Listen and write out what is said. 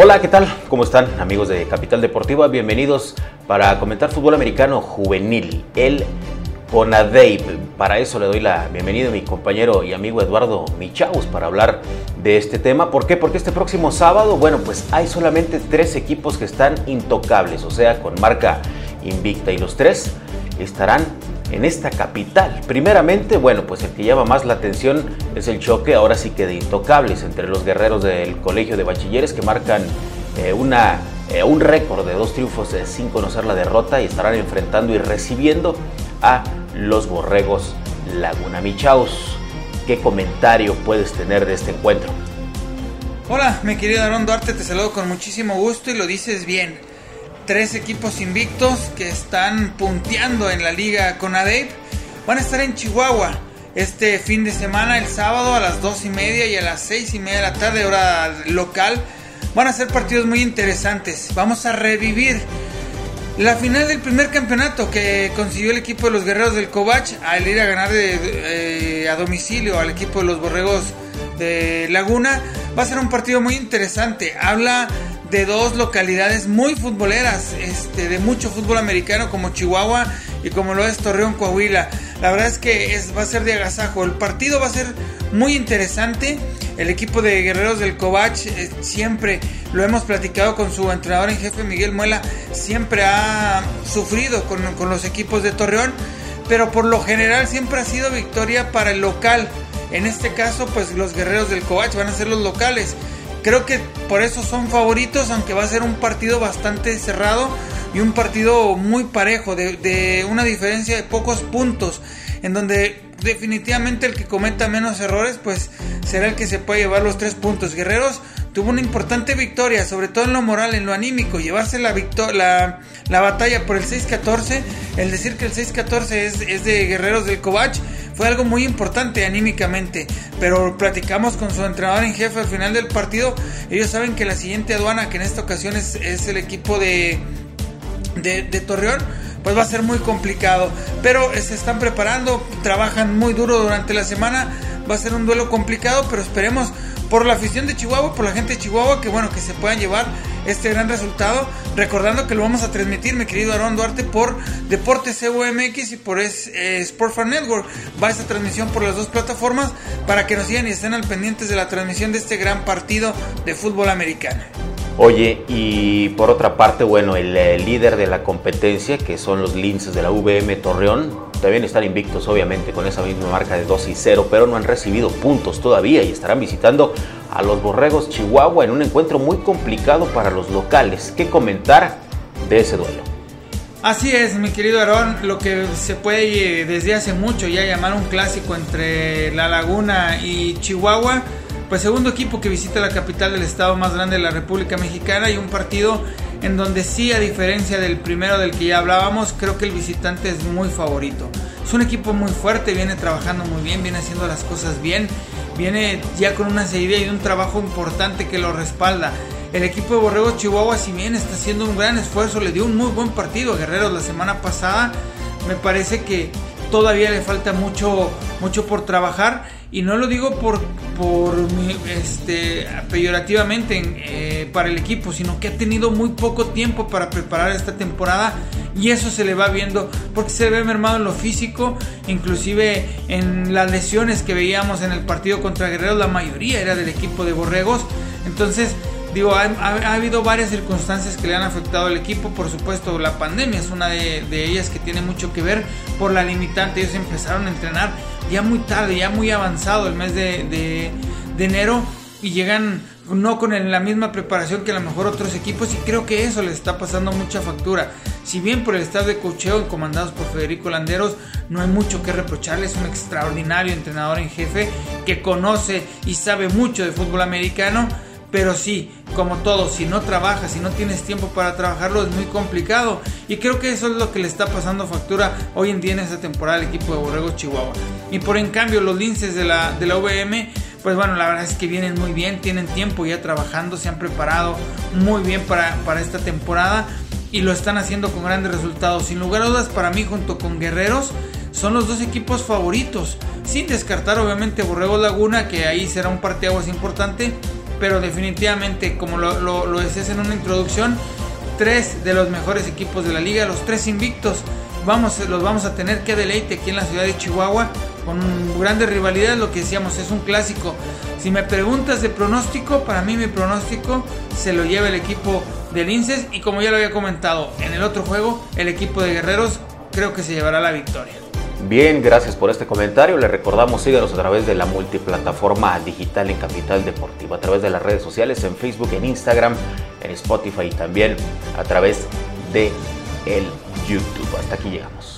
Hola, ¿qué tal? ¿Cómo están amigos de Capital Deportiva? Bienvenidos para comentar fútbol americano juvenil, el CONADEIP. Para eso le doy la bienvenida a mi compañero y amigo Eduardo Michaus para hablar de este tema. ¿Por qué? Porque este próximo sábado, bueno, pues hay solamente tres equipos que están intocables, o sea, con marca invicta y los tres estarán en esta capital. Primeramente, bueno, pues el que llama más la atención es el choque, ahora sí que de intocables, entre los guerreros del Colegio de Bachilleres que marcan eh, una, eh, un récord de dos triunfos eh, sin conocer la derrota y estarán enfrentando y recibiendo a los Borregos Laguna Michaus. ¿Qué comentario puedes tener de este encuentro? Hola, mi querido Aaron Duarte, te saludo con muchísimo gusto y lo dices bien tres equipos invictos que están punteando en la liga con ADEP van a estar en Chihuahua este fin de semana, el sábado a las dos y media y a las seis y media de la tarde, hora local. Van a ser partidos muy interesantes. Vamos a revivir la final del primer campeonato que consiguió el equipo de los Guerreros del Covach al ir a ganar eh, a domicilio al equipo de los Borregos de Laguna. Va a ser un partido muy interesante. Habla de dos localidades muy futboleras, este, de mucho fútbol americano como Chihuahua y como lo es Torreón, Coahuila. La verdad es que va a ser de agasajo. El partido va a ser muy interesante. El equipo de Guerreros del Covach eh, siempre lo hemos platicado con su entrenador en jefe Miguel Muela, siempre ha sufrido con, con los equipos de Torreón, pero por lo general siempre ha sido victoria para el local. En este caso, pues los Guerreros del Covach van a ser los locales. Creo que por eso son favoritos, aunque va a ser un partido bastante cerrado y un partido muy parejo, de, una diferencia de pocos puntos, en donde definitivamente el que cometa menos errores, pues será el que se puede llevar los tres puntos. Guerreros tuvo una importante victoria, sobre todo en lo moral, en lo anímico, llevarse la, la, la batalla por el 6-14, el decir que el 6-14 es, es de Guerreros del Covach, fue algo muy importante anímicamente, pero platicamos con su entrenador en jefe al final del partido, ellos saben que la siguiente aduana, que en esta ocasión es, el equipo de, de Torreón, pues va a ser muy complicado. Pero se están preparando, trabajan muy duro durante la semana. Va a ser un duelo complicado, pero esperemos por la afición de Chihuahua, por la gente de Chihuahua, que bueno, que se puedan llevar este gran resultado. Recordando que lo vamos a transmitir, mi querido Aaron Duarte, por Deportes CUMX y por eh, Sport Fan Network. Va esta transmisión por las dos plataformas para que nos sigan y estén al pendientes de la transmisión de este gran partido de fútbol americano. Oye, y por otra parte, bueno, el, el líder de la competencia, que son los Linces de la VM Torreón, también están invictos, obviamente, con esa misma marca de 2 y 0, pero no han recibido puntos todavía y estarán visitando a los Borregos Chihuahua en un encuentro muy complicado para los locales. ¿Qué comentar de ese duelo? Así es, mi querido Aarón, lo que se puede desde hace mucho ya llamar un clásico entre La Laguna y Chihuahua, pues segundo equipo que visita la capital del estado más grande de la República Mexicana y un partido en donde sí, a diferencia del primero del que ya hablábamos, creo que el visitante es muy favorito. Es un equipo muy fuerte, viene trabajando muy bien, viene haciendo las cosas bien, viene ya con una serie y un trabajo importante que lo respalda. El equipo de Borrego Chihuahua, si bien está haciendo un gran esfuerzo, le dio un muy buen partido a Guerreros la semana pasada. Me parece que todavía le falta mucho, mucho por trabajar y no lo digo por, por este, peyorativamente eh, para el equipo, sino que ha tenido muy poco tiempo para preparar esta temporada y eso se le va viendo porque se ve mermado en lo físico, inclusive en las lesiones que veíamos en el partido contra Guerreros, la mayoría era del equipo de Borregos, entonces digo, ha, habido varias circunstancias que le han afectado al equipo. Por supuesto, la pandemia es una de, ellas que tiene mucho que ver por la limitante. Ellos empezaron a entrenar ya muy tarde, ya muy avanzado el mes de, enero y llegan no con la misma preparación que a lo mejor otros equipos y creo que eso les está pasando mucha factura. Si bien por el estado de cocheo comandados por Federico Landeros no hay mucho que reprocharle, es un extraordinario entrenador en jefe que conoce y sabe mucho de fútbol americano pero sí, como todo, si no trabajas, si no tienes tiempo para trabajarlo, es muy complicado. Y creo que eso es lo que le está pasando factura hoy en día en esta temporada al equipo de Borrego Chihuahua. Y por en cambio, los linces de la, de la OVM, pues bueno, la verdad es que vienen muy bien, tienen tiempo ya trabajando, se han preparado muy bien para, para esta temporada y lo están haciendo con grandes resultados. Sin lugar a dudas, para mí, junto con Guerreros, son los dos equipos favoritos. Sin descartar, obviamente, Borrego Laguna, que ahí será un parteaguas importante. Pero definitivamente, como lo, lo, decías en una introducción, tres de los mejores equipos de la liga, los tres invictos. Vamos, los vamos a tener que deleite aquí en la ciudad de Chihuahua con grandes rivalidades, lo que decíamos es un clásico. Si me preguntas de pronóstico, para mí mi pronóstico se lo lleva el equipo de Linces y como ya lo había comentado en el otro juego, el equipo de Guerreros creo que se llevará la victoria. Bien, gracias por este comentario. Le recordamos, síganos a través de la multiplataforma digital en Capital Deportivo, a través de las redes sociales, en Facebook, en Instagram, en Spotify y también a través de el YouTube. Hasta aquí llegamos.